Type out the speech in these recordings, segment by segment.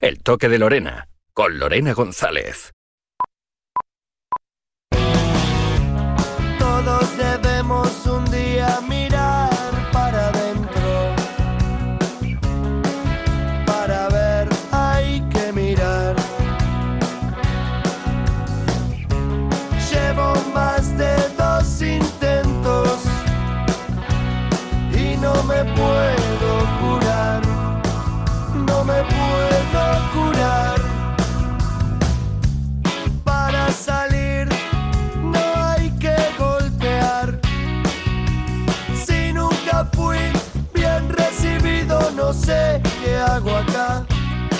El toque de Lorena, con Lorena González.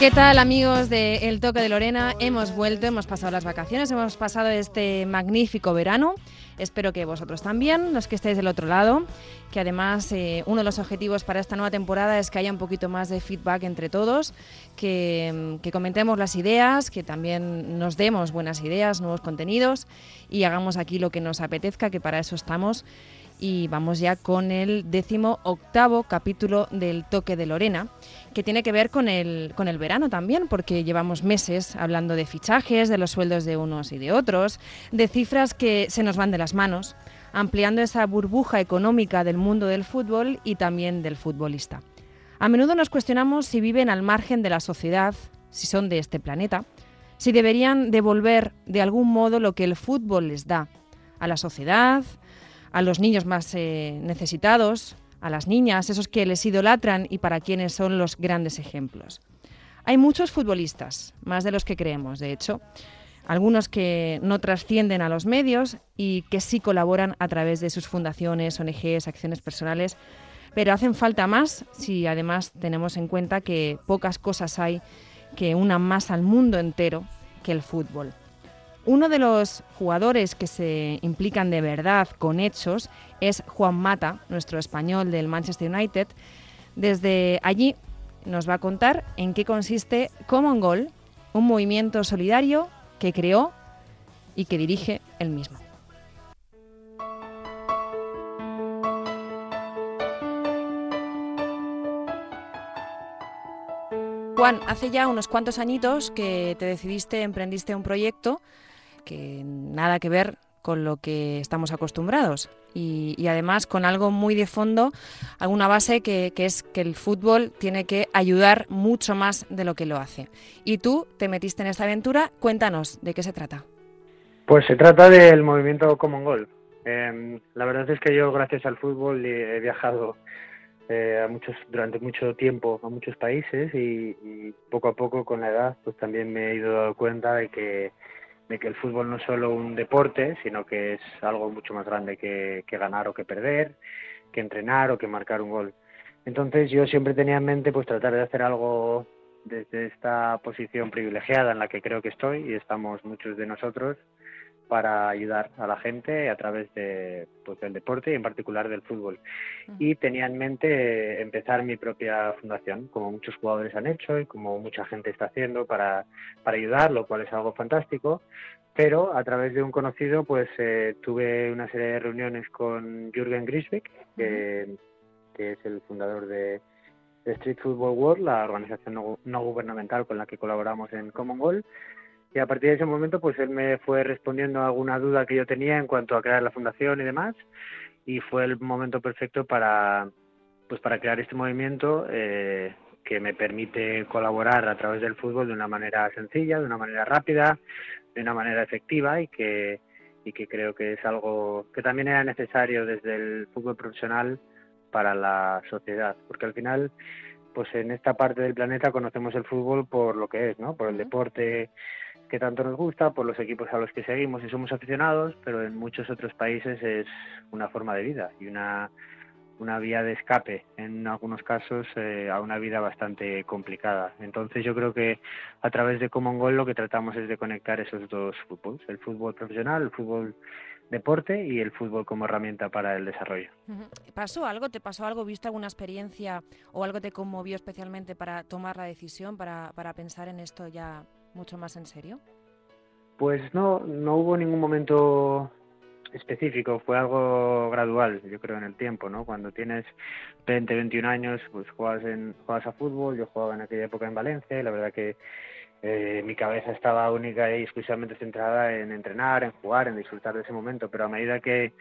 ¿Qué tal amigos de El Toque de Lorena? Hemos vuelto, hemos pasado las vacaciones, hemos pasado este magnífico verano. Espero que vosotros también, los que estéis del otro lado, que además eh, uno de los objetivos para esta nueva temporada es que haya un poquito más de feedback entre todos, que, que comentemos las ideas, que también nos demos buenas ideas, nuevos contenidos y hagamos aquí lo que nos apetezca, que para eso estamos. Y vamos ya con el décimo octavo capítulo del Toque de Lorena, que tiene que ver con el, con el verano también, porque llevamos meses hablando de fichajes, de los sueldos de unos y de otros, de cifras que se nos van de las manos, ampliando esa burbuja económica del mundo del fútbol y también del futbolista. A menudo nos cuestionamos si viven al margen de la sociedad, si son de este planeta, si deberían devolver de algún modo lo que el fútbol les da a la sociedad, a los niños más eh, necesitados, a las niñas, esos que les idolatran y para quienes son los grandes ejemplos. Hay muchos futbolistas, más de los que creemos, de hecho, algunos que no trascienden a los medios y que sí colaboran a través de sus fundaciones, ONGs, acciones personales, pero hacen falta más si además tenemos en cuenta que pocas cosas hay que unan más al mundo entero que el fútbol. Uno de los jugadores que se implican de verdad con hechos es Juan Mata, nuestro español del Manchester United. Desde allí nos va a contar en qué consiste Common Goal, un movimiento solidario que creó y que dirige él mismo. Juan, hace ya unos cuantos añitos que te decidiste, emprendiste un proyecto que nada que ver con lo que estamos acostumbrados y, y además con algo muy de fondo, alguna base que, es que el fútbol tiene que ayudar mucho más de lo que lo hace. Y tú te metiste en esta aventura, cuéntanos de qué se trata. Pues se trata del movimiento Common Goal. Eh, la verdad es que yo gracias al fútbol he viajado eh, durante mucho tiempo a muchos países y, y, poco a poco con la edad pues también me he ido dando cuenta de que de que el fútbol no es solo un deporte sino que es algo mucho más grande que, que ganar o que perder que entrenar o que marcar un gol. Entonces yo siempre tenía en mente pues tratar de hacer algo desde esta posición privilegiada en la que creo que estoy y estamos muchos de nosotros para ayudar a la gente a través de, pues, del deporte y en particular del fútbol. Uh -huh. Y tenía en mente empezar mi propia fundación, como muchos jugadores han hecho y como mucha gente está haciendo para, para ayudar, lo cual es algo fantástico. Pero a través de un conocido, pues eh, tuve una serie de reuniones con Jürgen Grisbeck, que, uh -huh. que es el fundador de, de, Street Football World, la organización no, no gubernamental con la que colaboramos en Common Goal y a partir de ese momento pues él me fue respondiendo a alguna duda que yo tenía en cuanto a crear la fundación y demás. Y fue el momento perfecto para pues para crear este movimiento eh, que me permite colaborar a través del fútbol de una manera sencilla, de una manera rápida, de una manera efectiva y que y que creo que es algo que también era necesario desde el fútbol profesional para la sociedad, porque al final pues en esta parte del planeta conocemos el fútbol por lo que es, ¿no? Por el deporte que tanto nos gusta, por los equipos a los que seguimos y somos aficionados, pero en muchos otros países es una forma de vida y una, una vía de escape, en algunos casos, eh, a una vida bastante complicada. Entonces yo creo que a través de Common Goal lo que tratamos es de conectar esos dos fútbols, el fútbol profesional, el fútbol deporte y el fútbol como herramienta para el desarrollo. ¿Pasó algo? ¿Te pasó algo? ¿Viste alguna experiencia o algo te conmovió especialmente para tomar la decisión, para, para pensar en esto ya mucho más en serio? Pues no, no hubo ningún momento específico, fue algo gradual, yo creo, en el tiempo, ¿no? Cuando tienes 20, 21 años, pues juegas, en, juegas a fútbol, yo jugaba en aquella época en Valencia y la verdad que eh, mi cabeza estaba única y exclusivamente centrada en entrenar, en jugar, en disfrutar de ese momento, pero a medida que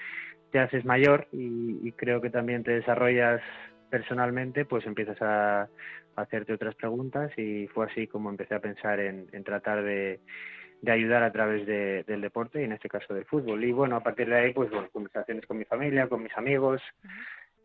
te haces mayor y, creo que también te desarrollas personalmente, pues empiezas a, hacerte otras preguntas y fue así como empecé a pensar en, tratar de, ayudar a través del deporte y en este caso del fútbol. Y bueno, a partir de ahí, pues bueno, conversaciones con mi familia, con mis amigos,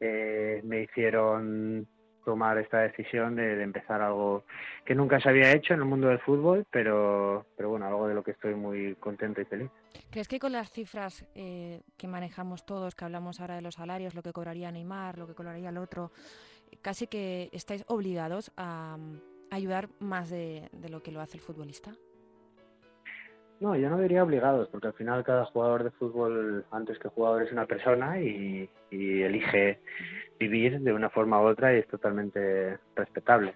eh, me hicieron tomar esta decisión de, empezar algo que nunca se había hecho en el mundo del fútbol, pero, pero bueno, algo de lo que estoy muy contento y feliz. ¿Crees que con las cifras eh, que manejamos todos, que hablamos ahora de los salarios, lo que cobraría Neymar, lo que cobraría el otro, casi que estáis obligados a, ayudar más de, de lo que lo hace el futbolista? No, yo no diría obligados, porque al final cada jugador de fútbol, antes que jugador, es una persona y, elige vivir de una forma u otra y es totalmente respetable.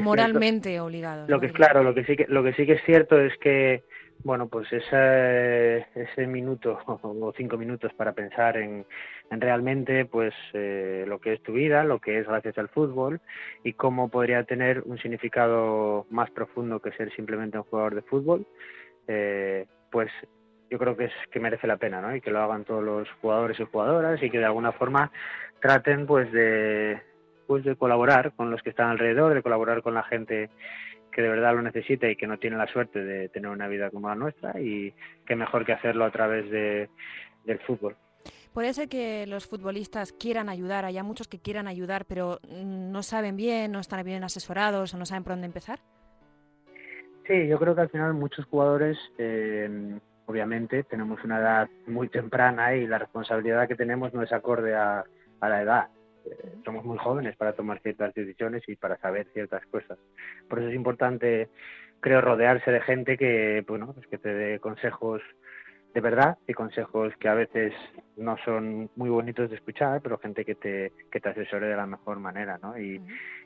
moralmente obligados. Lo que es claro, lo que sí que lo que sí que es cierto es que bueno, pues ese, ese minuto o cinco minutos para pensar en, en realmente pues eh, lo que es tu vida, lo que es gracias al fútbol y cómo podría tener un significado más profundo que ser simplemente un jugador de fútbol eh, pues yo creo que es que merece la pena, ¿no? Y que lo hagan todos los jugadores y jugadoras y que de alguna forma traten pues de pues de colaborar con los que están alrededor, de colaborar con la gente que de verdad lo necesita y que no tiene la suerte de tener una vida como la nuestra y qué mejor que hacerlo a través de, del fútbol. Puede ser que los futbolistas quieran ayudar, haya muchos que quieran ayudar, pero no saben bien, no están bien asesorados o no saben por dónde empezar. Sí, yo creo que al final muchos jugadores, eh, obviamente, tenemos una edad muy temprana y la responsabilidad que tenemos no es acorde a, la edad. Eh, somos muy jóvenes para tomar ciertas decisiones y para saber ciertas cosas. Por eso es importante, creo, rodearse de gente que, bueno, pues que te dé consejos de verdad y consejos que a veces no son muy bonitos de escuchar, pero gente que te, que te asesore de la mejor manera, ¿no? Y,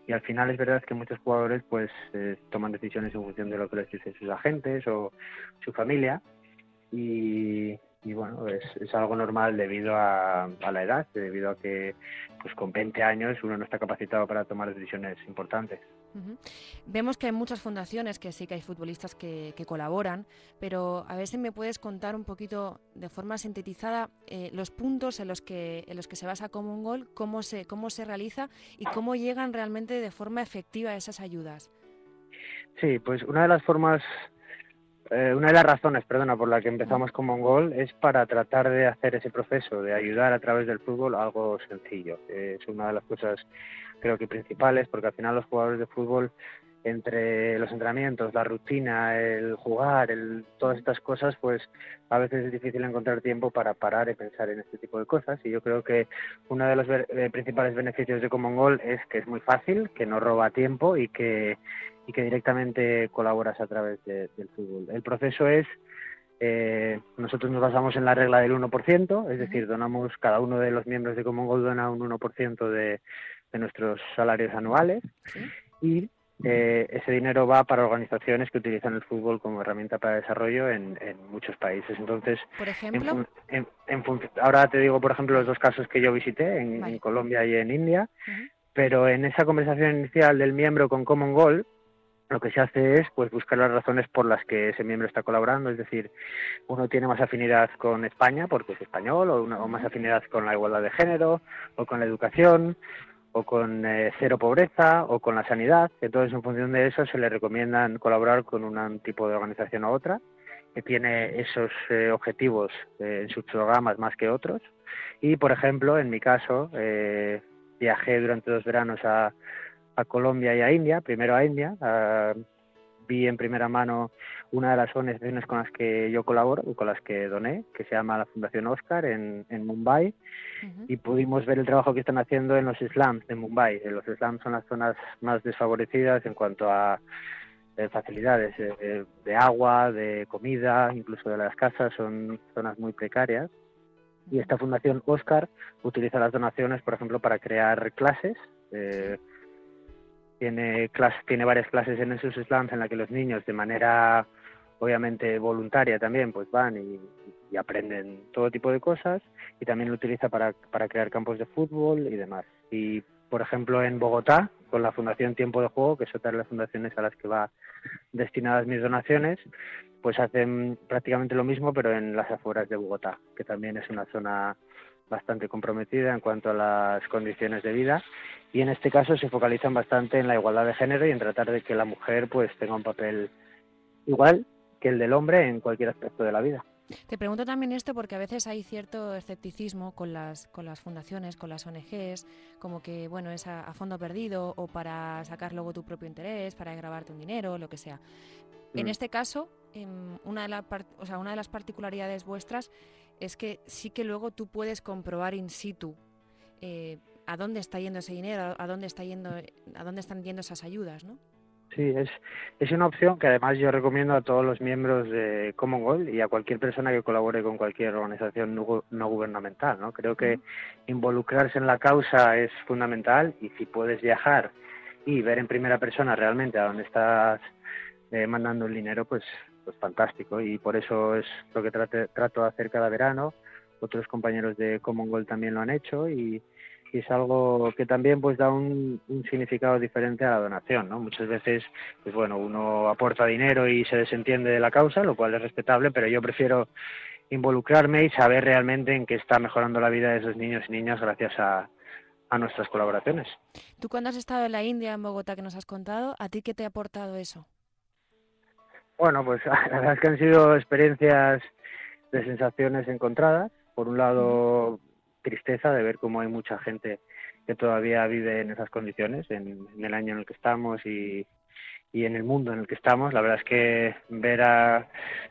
y al final es verdad que muchos jugadores pues eh, toman decisiones en función de lo que les dicen sus agentes o su familia y, y bueno, es, es, algo normal debido a, a, la edad, debido a que pues con 20 años uno no está capacitado para tomar decisiones importantes. Vemos que hay muchas fundaciones, que sí que hay futbolistas que, colaboran, pero a si me puedes contar un poquito de forma sintetizada eh, los puntos en los que en los que se basa como un gol, cómo se cómo se realiza y cómo llegan realmente de forma efectiva esas ayudas. Sí, pues una de las formas eh, una de las razones, perdona, por la que empezamos como un gol es para tratar de hacer ese proceso de ayudar a través del fútbol algo sencillo. es una de las cosas creo que principales, porque al final los jugadores de fútbol, entre los entrenamientos, la rutina, el jugar, el, todas estas cosas, pues a veces es difícil encontrar tiempo para parar y pensar en este tipo de cosas. Y yo creo que uno de los eh, principales beneficios de Common Goal es que es muy fácil, que no roba tiempo y que, y que directamente colaboras a través del fútbol. El proceso es eh, nosotros nos basamos en la regla del 1%, es decir, donamos, cada uno de los miembros de Common Goal dona un 1% de, de nuestros salarios anuales y eh, ese dinero va para organizaciones que utilizan el fútbol como herramienta para desarrollo en, muchos países. Entonces, por ejemplo, ahora te digo, por ejemplo, los dos casos que yo visité en, Colombia y en India, pero en esa conversación inicial del miembro con Common Goal, lo que se hace es pues buscar las razones por las que ese miembro está colaborando, es decir, uno tiene más afinidad con España porque es español, o, o más afinidad con la igualdad de género, o con la educación, o con eh, cero pobreza o con la sanidad. Entonces, en función de eso, se le recomiendan colaborar con un tipo de organización u otra que tiene esos eh, objetivos eh, en sus programas más que otros. Y, por ejemplo, en mi caso, viajé durante dos veranos a, a, Colombia y a India, primero a India, vi en primera mano una de las organizaciones con las que yo colaboro y con las que doné, que se llama la Fundación Oscar en, en Mumbai, y pudimos ver el trabajo que están haciendo en los slums de Mumbai. Eh, los slums son las zonas más desfavorecidas en cuanto a eh, facilidades eh, de agua, de comida, incluso de las casas, son zonas muy precarias. Y esta Fundación Oscar utiliza las donaciones, por ejemplo, para crear clases. Tiene, tiene varias clases en esos slums en las que los niños, de manera obviamente voluntaria también, pues van y, y aprenden todo tipo de cosas y también lo utiliza para, para crear campos de fútbol y demás. Y, por ejemplo, en Bogotá, con la Fundación Tiempo de Juego, que es otra de las fundaciones a las que va destinadas mis donaciones, pues hacen prácticamente lo mismo, pero en las afueras de Bogotá, que también es una zona bastante comprometida en cuanto a las condiciones de vida y en este caso se focalizan bastante en la igualdad de género y en tratar de que la mujer pues tenga un papel igual que el del hombre en cualquier aspecto de la vida. Te pregunto también esto porque a veces hay cierto escepticismo con las, con las fundaciones, con las ONGs, como que bueno es a, fondo perdido o para sacar luego tu propio interés, para grabarte un dinero, lo que sea. En mm. este caso, em, una, de la o sea, una de las particularidades vuestras es que sí que luego tú puedes comprobar in situ eh, a dónde está yendo ese dinero, a dónde está yendo, a dónde están yendo esas ayudas, ¿no? Sí, es, es una opción que además yo recomiendo a todos los miembros de Common Goal y a cualquier persona que colabore con cualquier organización no, gubernamental. ¿no? Creo que involucrarse en la causa es fundamental y si puedes viajar y ver en primera persona realmente a dónde estás eh, mandando el dinero, pues, pues fantástico. Y por eso es lo que trato de hacer cada verano. Otros compañeros de Common Goal también lo han hecho y, y es algo que también pues da un, significado diferente a la donación, ¿no? Muchas veces, pues bueno, uno aporta dinero y se desentiende de la causa, lo cual es respetable, pero yo prefiero involucrarme y saber realmente en qué está mejorando la vida de esos niños y niñas gracias a, a nuestras colaboraciones. Tú cuando has estado en la India, en Bogotá, que nos has contado, ¿a ti qué te ha aportado eso? Bueno, pues la verdad es que han sido experiencias de sensaciones encontradas. Por un lado, tristeza de ver cómo hay mucha gente que todavía vive en esas condiciones, en, el año en el que estamos y, y, en el mundo en el que estamos. La verdad es que ver, a,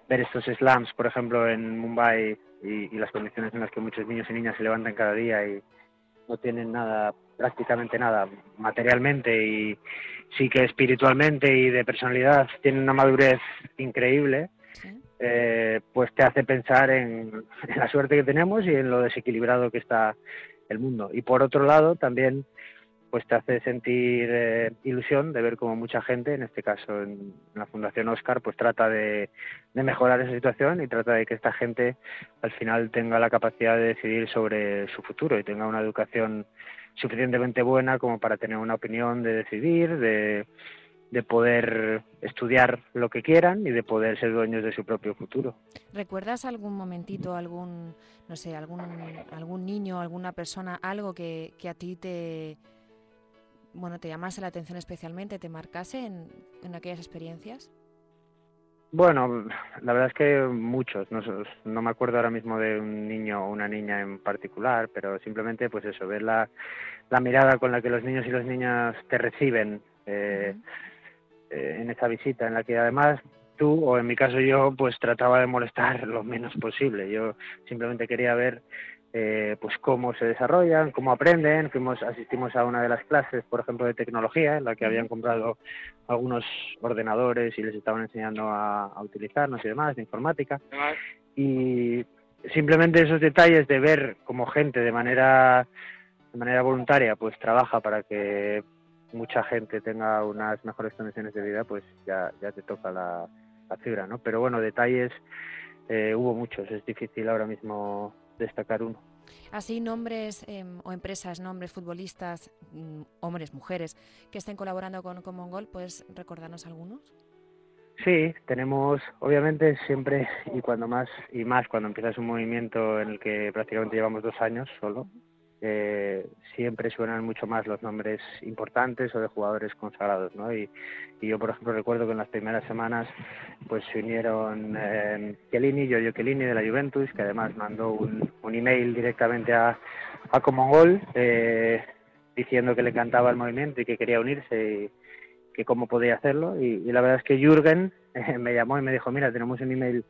ver estos slums, por ejemplo, en Mumbai y, y las condiciones en las que muchos niños y niñas se levantan cada día y no tienen nada, prácticamente nada materialmente y sí que espiritualmente y de personalidad tienen una madurez increíble eh, pues te hace pensar en, la suerte que tenemos y en lo desequilibrado que está el mundo. Y por otro lado, también pues te hace sentir eh, ilusión de ver cómo mucha gente, en este caso en, la Fundación Oscar, pues trata de, mejorar esa situación y trata de que esta gente al final tenga la capacidad de decidir sobre su futuro y tenga una educación suficientemente buena como para tener una opinión de decidir, de, de poder estudiar lo que quieran y de poder ser dueños de su propio futuro. ¿Recuerdas algún momentito, algún, no sé, algún, algún niño, alguna persona, algo que, que a ti te, bueno, te llamase la atención especialmente, te marcase en, en aquellas experiencias? Bueno, la verdad es que muchos. No, no, me acuerdo ahora mismo de un niño o una niña en particular, pero simplemente, pues eso, ver la, la mirada con la que los niños y las niñas te reciben. Eh, eh, en esa visita, en la que además tú, o en mi caso yo, pues trataba de molestar lo menos posible. Yo simplemente quería ver eh, pues cómo se desarrollan, cómo aprenden. Fuimos, asistimos a una de las clases, por ejemplo, de tecnología, en la que habían comprado algunos ordenadores y les estaban enseñando a, a utilizarnos y demás, de informática. Y simplemente esos detalles de ver cómo gente de manera de manera voluntaria pues trabaja para que mucha gente tenga unas mejores condiciones de vida, pues ya, ya te toca la, fibra, ¿no? Pero bueno, detalles eh, hubo muchos, es difícil ahora mismo destacar uno. Así, nombres em, o empresas, nombres, futbolistas, mm, hombres, mujeres, que estén colaborando con Common Goal, ¿puedes recordarnos algunos? Sí, tenemos, obviamente, siempre y cuando más, y más cuando empiezas un movimiento en el que prácticamente llevamos dos años solo, eh, siempre suenan mucho más los nombres importantes o de jugadores consagrados, ¿no? Y, yo, por ejemplo, recuerdo que en las primeras semanas pues se unieron eh, Chiellini, Giorgio Chiellini de la Juventus, que además mandó un, email directamente a, a Common eh, diciendo que le encantaba el movimiento y que quería unirse y que cómo podía hacerlo. Y, la verdad es que Jürgen eh, me llamó y me dijo, mira, tenemos un email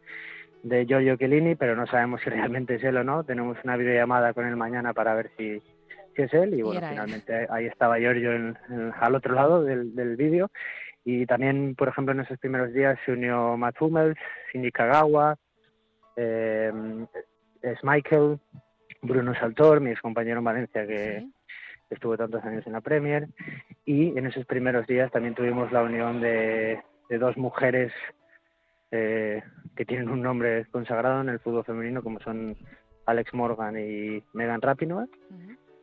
de Giorgio Chiellini, pero no sabemos si realmente es él o no. Tenemos una videollamada con él mañana para ver si, si es él. Y bueno, finalmente ahí estaba Giorgio en, al otro lado del, del vídeo. Y también, por ejemplo, en esos primeros días se unió Matt Hummels, Shinji Kagawa, eh, es Michael, Bruno Saltor, mi ex compañero en Valencia que estuvo tantos años en la Premier. Y en esos primeros días también tuvimos la unión de, de dos mujeres eh, que tienen un nombre consagrado en el fútbol femenino, como son Alex Morgan y Megan Rapinoe.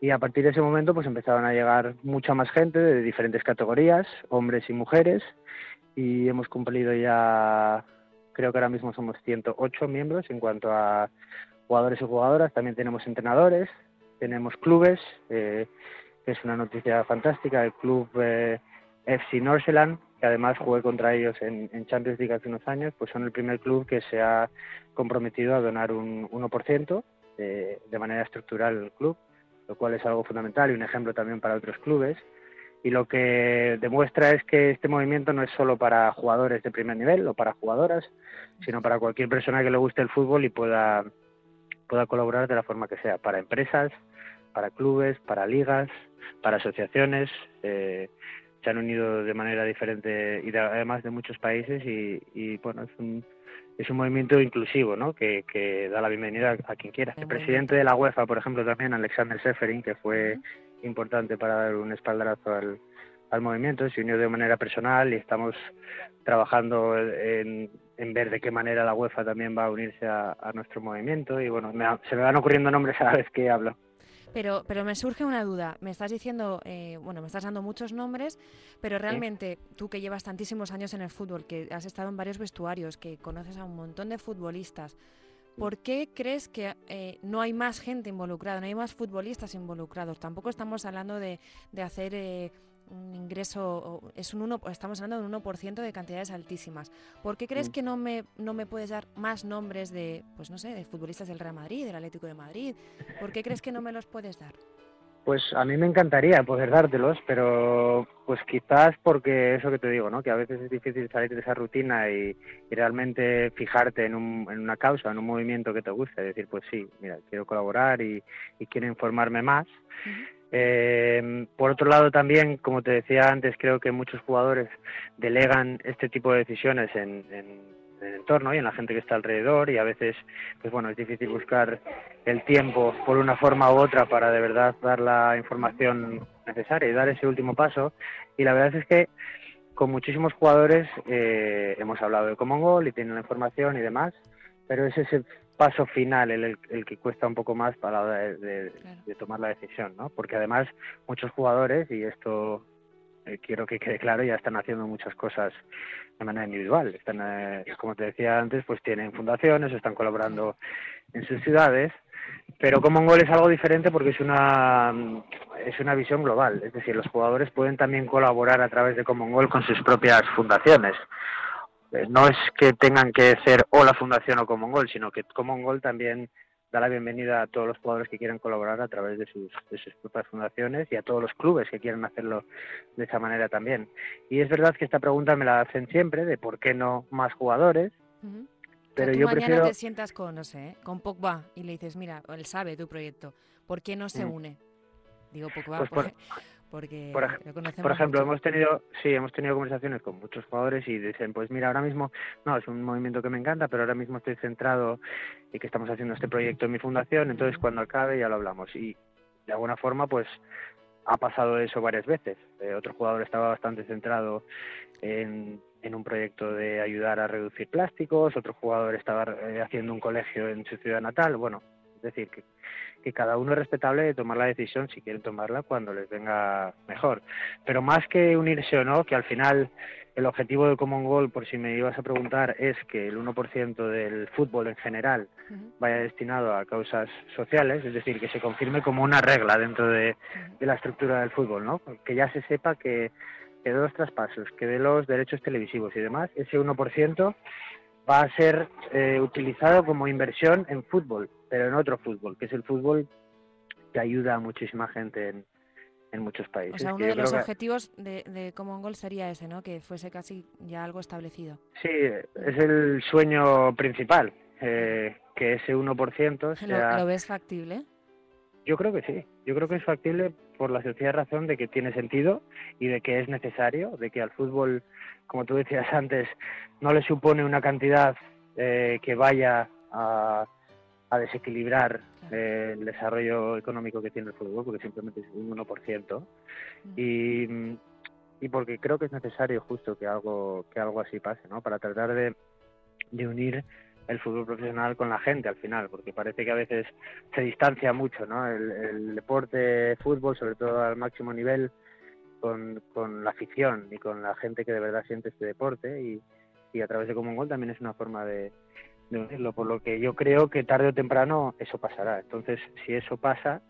Y a partir de ese momento pues empezaron a llegar mucha más gente de diferentes categorías, hombres y mujeres, y hemos cumplido ya, creo que ahora mismo somos 108 miembros en cuanto a jugadores y jugadoras, también tenemos entrenadores, tenemos clubes, eh, que es una noticia fantástica, el club eh, FC Norseland, que además jugué contra ellos en, Champions League hace unos años, pues son el primer club que se ha comprometido a donar un 1% de, de manera estructural al club, lo cual es algo fundamental y un ejemplo también para otros clubes. Y lo que demuestra es que este movimiento no es solo para jugadores de primer nivel o para jugadoras, sino para cualquier persona que le guste el fútbol y pueda, pueda colaborar de la forma que sea, para empresas, para clubes, para ligas, para asociaciones. Eh, se han unido de manera diferente y además de muchos países y, bueno, es un, es un movimiento inclusivo, ¿no? Que, da la bienvenida a, quien quiera. El presidente de la UEFA, por ejemplo, también, Alexander Seferin, que fue importante para dar un espaldarazo al, al movimiento, se unió de manera personal y estamos trabajando en, en, ver de qué manera la UEFA también va a unirse a, nuestro movimiento y bueno, se me van ocurriendo nombres a la vez que hablo. Pero, pero me surge una duda. Me estás diciendo, eh, bueno, me estás dando muchos nombres, pero realmente tú que llevas tantísimos años en el fútbol, que has estado en varios vestuarios, que conoces a un montón de futbolistas, ¿por qué crees que eh, no hay más gente involucrada, no hay más futbolistas involucrados? Tampoco estamos hablando de, de hacer eh, un ingreso, es un uno, estamos hablando de un 1% de cantidades altísimas. ¿Por qué crees mm. que no me, no me puedes dar más nombres de, pues no sé, de futbolistas del Real Madrid, del Atlético de Madrid? ¿Por qué crees que no me los puedes dar? Pues a mí me encantaría poder dártelos, pero pues quizás porque eso que te digo, ¿no? Que a veces es difícil salir de esa rutina y, realmente fijarte en, un, en, una causa, en un movimiento que te guste, decir, pues sí, mira, quiero colaborar y, quiero informarme más. Eh, por otro lado, también, como te decía antes, creo que muchos jugadores delegan este tipo de decisiones en, el entorno y en la gente que está alrededor y a veces, pues bueno, es difícil buscar el tiempo por una forma u otra para de verdad dar la información necesaria y dar ese último paso. Y la verdad es que con muchísimos jugadores eh, hemos hablado de Common Goal y tienen la información y demás, pero es ese paso final el, el, que cuesta un poco más para la hora de, tomar la decisión, ¿no? Porque además muchos jugadores, y esto eh, quiero que quede claro, ya están haciendo muchas cosas de manera individual. Están, eh, como te decía antes, pues tienen fundaciones, están colaborando en sus ciudades, pero Common Goal es algo diferente porque es una es una visión global, es decir, los jugadores pueden también colaborar a través de Common Goal con sus propias fundaciones. Eh, no es que tengan que ser o la fundación o Common Goal, sino que Common Goal también da la bienvenida a todos los jugadores que quieran colaborar a través de sus, de sus propias fundaciones y a todos los clubes que quieran hacerlo de esa manera también. Y es verdad que esta pregunta me la hacen siempre de por qué no más jugadores. Pero yo mañana prefiero... te sientas con, no sé, con Pogba y le dices, mira, él sabe tu proyecto, ¿por qué no se mm. une? Digo Pogba, pues porque por, ejemplo hemos tenido sí hemos tenido conversaciones con muchos jugadores y dicen pues mira ahora mismo no es un movimiento que me encanta pero ahora mismo estoy centrado y que estamos haciendo este proyecto en mi fundación entonces cuando acabe ya lo hablamos y de alguna forma pues ha pasado eso varias veces. Eh, otro jugador estaba bastante centrado en, en un proyecto de ayudar a reducir plásticos otro jugador estaba eh, haciendo un colegio en su ciudad natal bueno es decir que que cada uno es respetable de tomar la decisión si quieren tomarla cuando les venga mejor. Pero más que unirse o no, que al final el objetivo de Common Goal, por si me ibas a preguntar, es que el 1% del fútbol en general vaya destinado a causas sociales, es decir, que se confirme como una regla dentro de, la estructura del fútbol, ¿no? Que ya se sepa que, que de los traspasos, que de los derechos televisivos y demás, ese 1% va a ser eh, utilizado como inversión en fútbol, pero en otro fútbol, que es el fútbol que ayuda a muchísima gente en, en muchos países. O sea, uno de los objetivos de, de, Common Goal sería ese, ¿no? Que fuese casi ya algo establecido. Sí, es el sueño principal, eh, que ese 1% sea... ¿Lo, ¿Lo ves factible? Yo creo que sí, yo creo que es factible por la sencilla razón de que tiene sentido y de que es necesario, de que al fútbol, como tú decías antes, no le supone una cantidad eh, que vaya a, desequilibrar eh, el desarrollo económico que tiene el fútbol, porque simplemente es un 1%. Y, y porque creo que es necesario justo que algo, que algo así pase, ¿no? Para tratar de de unir el fútbol profesional con la gente al final, porque parece que a veces se distancia mucho, ¿no? El, el deporte, fútbol, sobre todo al máximo nivel, con, con la afición y con la gente que de verdad siente este deporte y, y a través de Common Goal también es una forma de, de unirlo, por lo que yo creo que tarde o temprano eso pasará. Entonces, si eso pasa,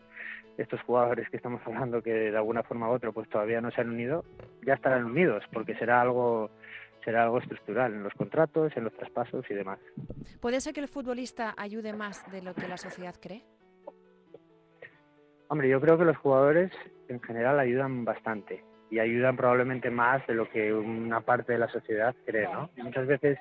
estos jugadores que estamos hablando que de alguna forma u otra pues todavía no se han unido, ya estarán unidos, porque será algo será algo estructural en los contratos, en los traspasos y demás. ¿Puede ser que el futbolista ayude más de lo que la sociedad cree? Hombre, yo creo que los jugadores en general ayudan bastante y ayudan probablemente más de lo que una parte de la sociedad cree, ¿no? Muchas veces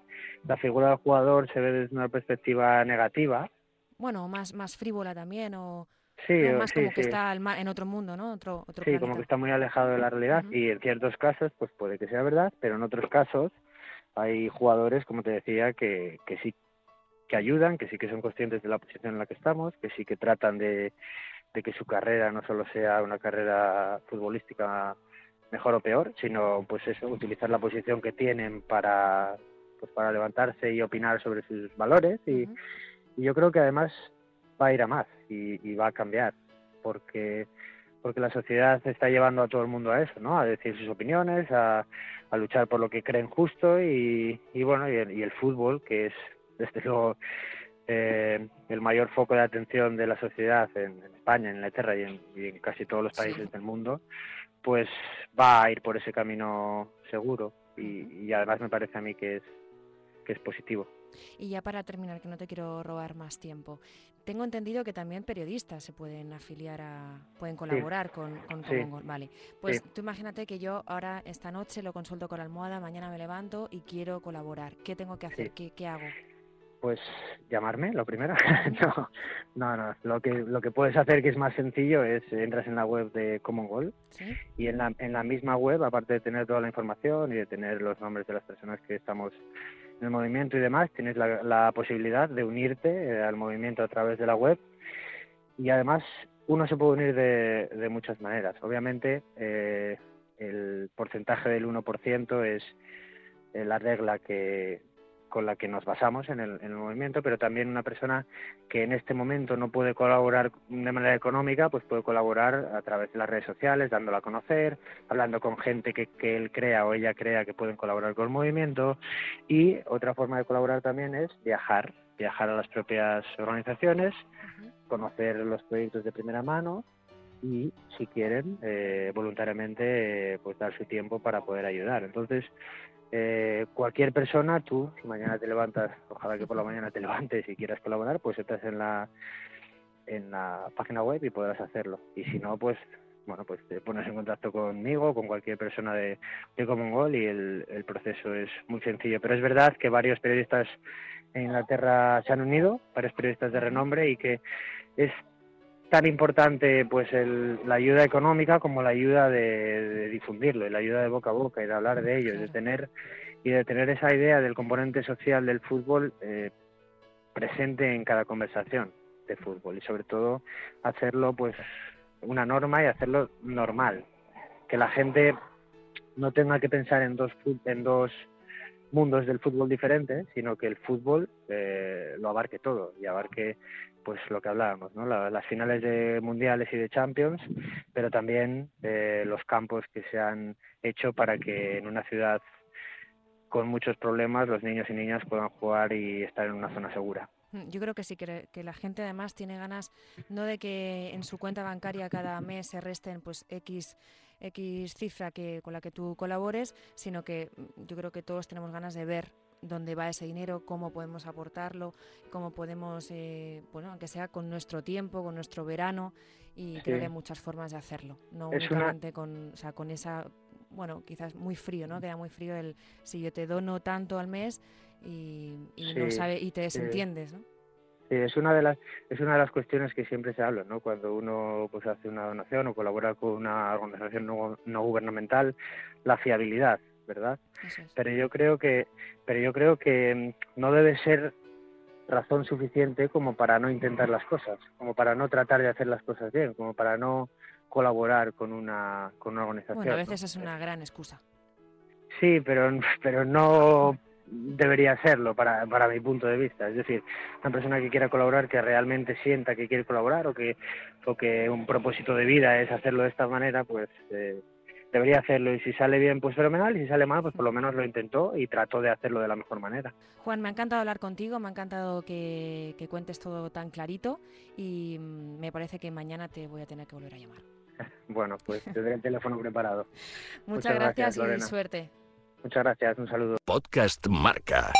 la figura del jugador se ve desde una perspectiva negativa. Bueno, más, más frívola también, o Sí, no, o- más sí, como que está en otro mundo, ¿no? Otro, otro Sí, planeta. como que está muy alejado de la realidad y en ciertos casos pues puede que sea verdad, pero en otros casos hay jugadores, como te decía, que, que sí que ayudan, que sí que son conscientes de la posición en la que estamos, que sí que tratan de, de que su carrera no solo sea una carrera futbolística mejor o peor, sino pues eso, utilizar la posición que tienen para pues para levantarse y opinar sobre sus valores y, yo creo que además va a ir a más y, y va a cambiar porque porque la sociedad está llevando a todo el mundo a eso, ¿no? A decir sus opiniones, a, a luchar por lo que creen justo y, y bueno, y el, y el fútbol, que es desde luego eh, el mayor foco de atención de la sociedad en, en España, en Inglaterra y en, y en casi todos los Sí. países del mundo, pues va a ir por ese camino seguro y, y además me parece a mí que es que es positivo. Y ya para terminar, que no te quiero robar más tiempo, tengo entendido que también periodistas se pueden afiliar a, pueden colaborar con, con Sí. Vale, pues Sí. tú imagínate que yo ahora esta noche lo consulto con la almohada, mañana me levanto y quiero colaborar. ¿Qué tengo que hacer? ¿Qué, qué hago? Pues llamarme, lo primero. no, no, no. Lo que, lo que puedes hacer que es más sencillo es entras en la web de Common Goal ¿Sí? y en la, en la misma web, aparte de tener toda la información y de tener los nombres de las personas que estamos en el movimiento y demás, tienes la, la posibilidad de unirte eh, al movimiento a través de la web y además uno se puede unir de, de muchas maneras. Obviamente eh, el porcentaje del 1% es eh, la regla que con la que nos basamos en el, en el movimiento, pero también una persona que en este momento no puede colaborar de manera económica, pues puede colaborar a través de las redes sociales, dándolo a conocer, hablando con gente que, que él crea o ella crea que pueden colaborar con el movimiento. Y otra forma de colaborar también es viajar, viajar a las propias organizaciones, conocer los proyectos de primera mano y, si quieren, eh, voluntariamente, eh, pues dar su tiempo para poder ayudar. Entonces, eh, cualquier persona, tú, si mañana te levantas, ojalá que por la mañana te levantes y quieras colaborar, pues entras en la en la página web y podrás hacerlo. Y si no, pues bueno, pues te pones en contacto conmigo, con cualquier persona de, de Common Goal y el, el proceso es muy sencillo. Pero es verdad que varios periodistas en Inglaterra se han unido, varios periodistas de renombre y que es tan importante pues el, la ayuda económica como la ayuda de, de difundirlo y la ayuda de boca a boca y de hablar de ello y de tener y de tener esa idea del componente social del fútbol eh, presente en cada conversación de fútbol y sobre todo hacerlo pues una norma y hacerlo normal. Que la gente no tenga que pensar en dos en dos mundos del fútbol diferentes sino que el fútbol eh, lo abarque todo y abarque pues lo que hablábamos no La- las finales de mundiales y de champions pero también eh, los campos que se han hecho para que en una ciudad con muchos problemas los niños y niñas puedan jugar y estar en una zona segura. Mm, Yo creo que sí, que, que la gente además tiene ganas no de que en su cuenta bancaria cada mes se resten pues X, X cifra que, con la que tú colabores, sino que mm, yo creo que todos tenemos ganas de ver dónde va ese dinero, cómo podemos aportarlo, cómo podemos, eh, bueno, aunque sea con nuestro tiempo, con nuestro verano, y creo que hay muchas formas de hacerlo, no Es una- únicamente con, o sea, con esa, bueno, quizás muy frío, ¿no? Queda muy frío el si yo te dono tanto al mes y, y no sabe y te desentiendes, ¿no? Sí, es una de las es una de las cuestiones que siempre se habla, ¿no? Cuando uno pues hace una donación o colabora con una organización no, no gubernamental, la fiabilidad, ¿verdad? Es. Pero yo creo que pero yo creo que mm, no debe ser razón suficiente como para no intentar las cosas, como para no tratar de hacer las cosas bien, como para no colaborar con una con una organización. Bueno, a ¿no? veces es una gran excusa. Sí, pero pero no debería serlo para, para mi punto de vista. Es decir, una persona que quiera colaborar, que realmente sienta que quiere colaborar o que, o que un propósito de vida es hacerlo de esta manera, pues eh, debería hacerlo. Y si sale bien, pues fenomenal. Y si sale mal, pues por lo menos lo intentó y trató de hacerlo de la mejor manera. Juan, me ha encantado hablar contigo, me ha encantado que, que cuentes todo tan clarito y me parece que mañana te voy a tener que volver a llamar. Bueno, pues tendré el teléfono preparado. Muchas, Muchas gracias, gracias y Lorena. suerte. Muchas gracias, un saludo. Podcast Marca.